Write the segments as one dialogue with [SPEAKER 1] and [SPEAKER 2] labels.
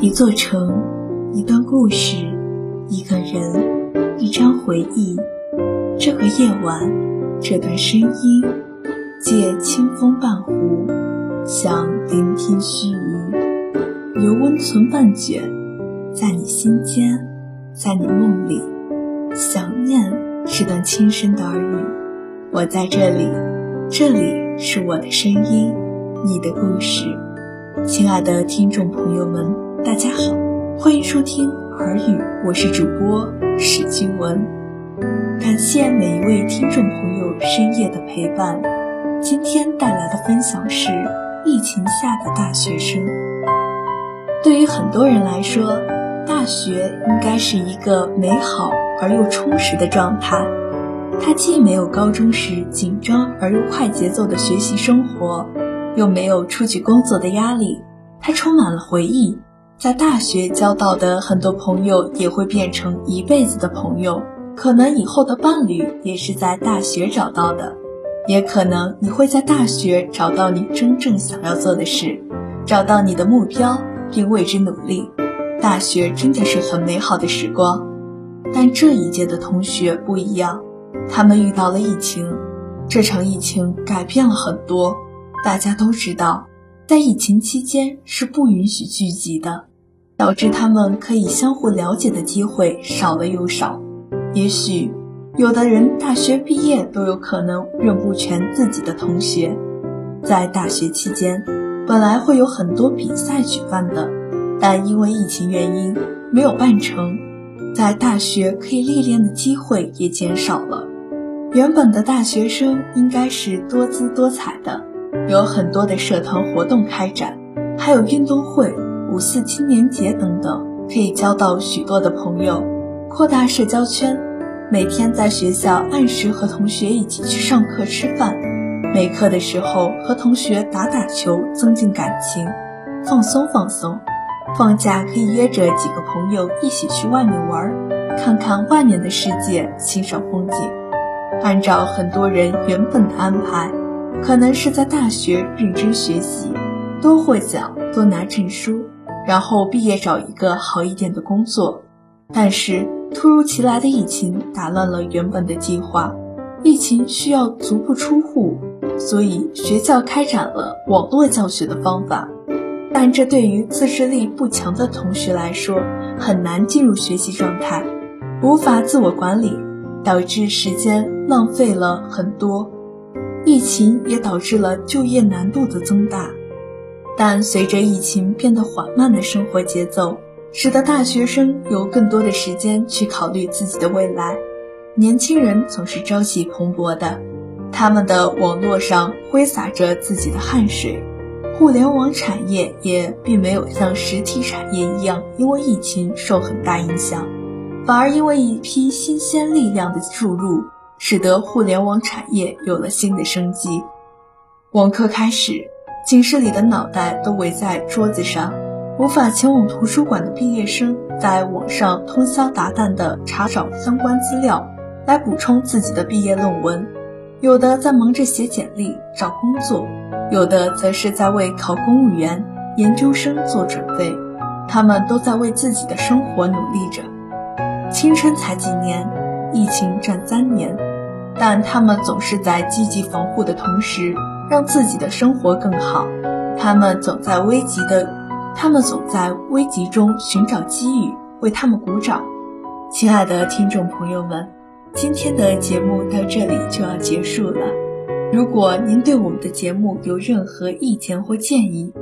[SPEAKER 1] 一座城，一段故事，一个人，一张回忆。这个夜晚，这段声音，借清风伴湖，想聆听须臾，有温存半卷，在你心间，在你梦里。想念是段轻声的耳语，我在这里，这里是我的声音，你的故事。亲爱的听众朋友们，大家好，欢迎收听耳语，我是主播史君文。感谢每一位听众朋友深夜的陪伴。今天带来的分享是疫情下的大学生。对于很多人来说，大学应该是一个美好而又充实的状态。它既没有高中时紧张而又快节奏的学习生活，又没有出去工作的压力。它充满了回忆，在大学交到的很多朋友也会变成一辈子的朋友。可能以后的伴侣也是在大学找到的，也可能你会在大学找到你真正想要做的事，找到你的目标并为之努力。大学真的是很美好的时光，但这一届的同学不一样，他们遇到了疫情，这场疫情改变了很多。大家都知道，在疫情期间是不允许聚集的，导致他们可以相互了解的机会少了又少。也许，有的人大学毕业都有可能认不全自己的同学。在大学期间，本来会有很多比赛举办的，但因为疫情原因没有办成。在大学可以历练的机会也减少了。原本的大学生应该是多姿多彩的，有很多的社团活动开展，还有运动会、五四青年节等等，可以交到许多的朋友。扩大社交圈，每天在学校按时和同学一起去上课吃饭，没课的时候和同学打打球，增进感情，放松放松。放假可以约着几个朋友一起去外面玩，看看外面的世界，欣赏风景。按照很多人原本的安排，可能是在大学认真学习，多获奖，多拿证书，然后毕业找一个好一点的工作。但是。突如其来的疫情打乱了原本的计划，疫情需要足不出户，所以学校开展了网络教学的方法。但这对于自制力不强的同学来说，很难进入学习状态，无法自我管理，导致时间浪费了很多。疫情也导致了就业难度的增大，但随着疫情变得缓慢的生活节奏。使得大学生有更多的时间去考虑自己的未来。年轻人总是朝气蓬勃的，他们的网络上挥洒着自己的汗水。互联网产业也并没有像实体产业一样因为疫情受很大影响，反而因为一批新鲜力量的注入，使得互联网产业有了新的生机。网课开始，寝室里的脑袋都围在桌子上。无法前往图书馆的毕业生，在网上通宵达旦地查找相关资料，来补充自己的毕业论文；有的在忙着写简历找工作，有的则是在为考公务员、研究生做准备。他们都在为自己的生活努力着。青春才几年，疫情占三年，但他们总是在积极防护的同时，让自己的生活更好。他们总在危急的。他们总在危急中寻找机遇，为他们鼓掌。亲爱的听众朋友们，今天的节目到这里就要结束了。如果您对我们的节目有任何意见或建议，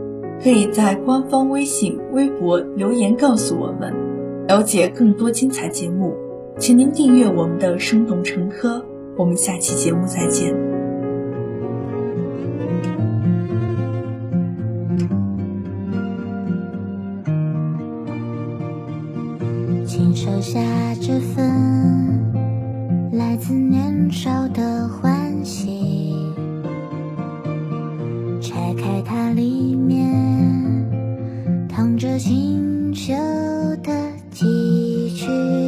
[SPEAKER 1] 可以在官方微信、微博留言告诉我们。了解更多精彩节目，请您订阅我们的《生动成科》。我们下期节目再见。
[SPEAKER 2] 请收下这份来自年少的欢喜，拆开它，里面躺着清秀的几句。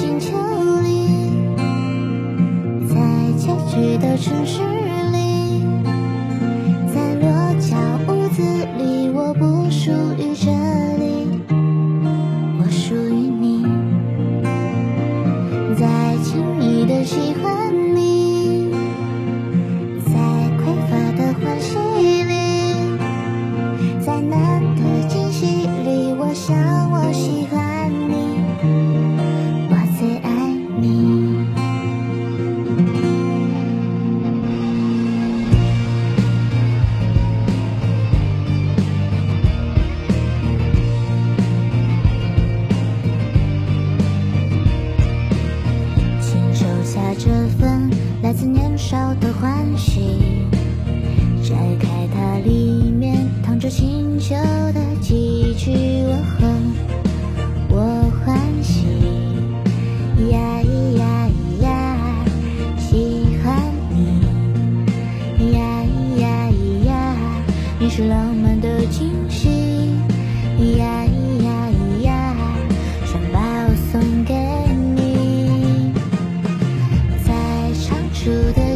[SPEAKER 2] 星球里在结局的城市。to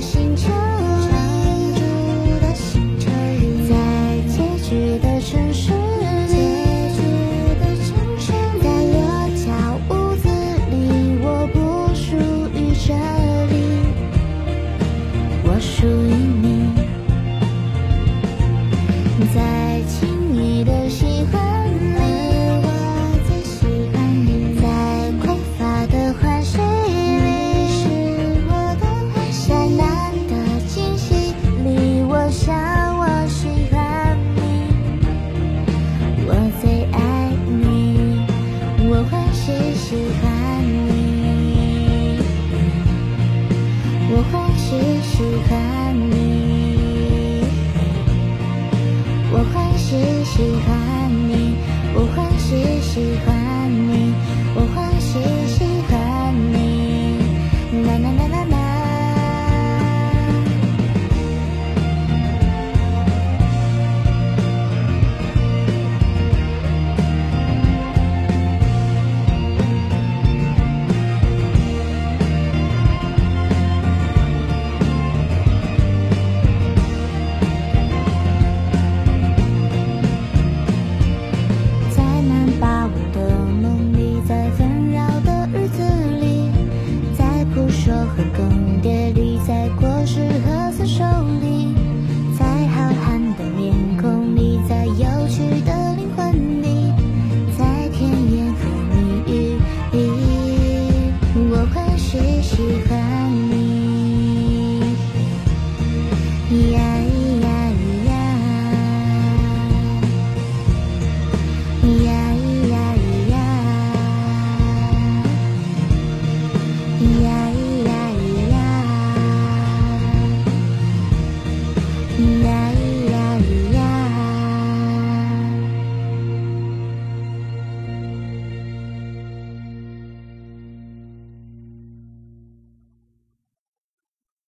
[SPEAKER 2] 喜欢你我还是喜欢你我还是喜欢不管是喜欢你 yeah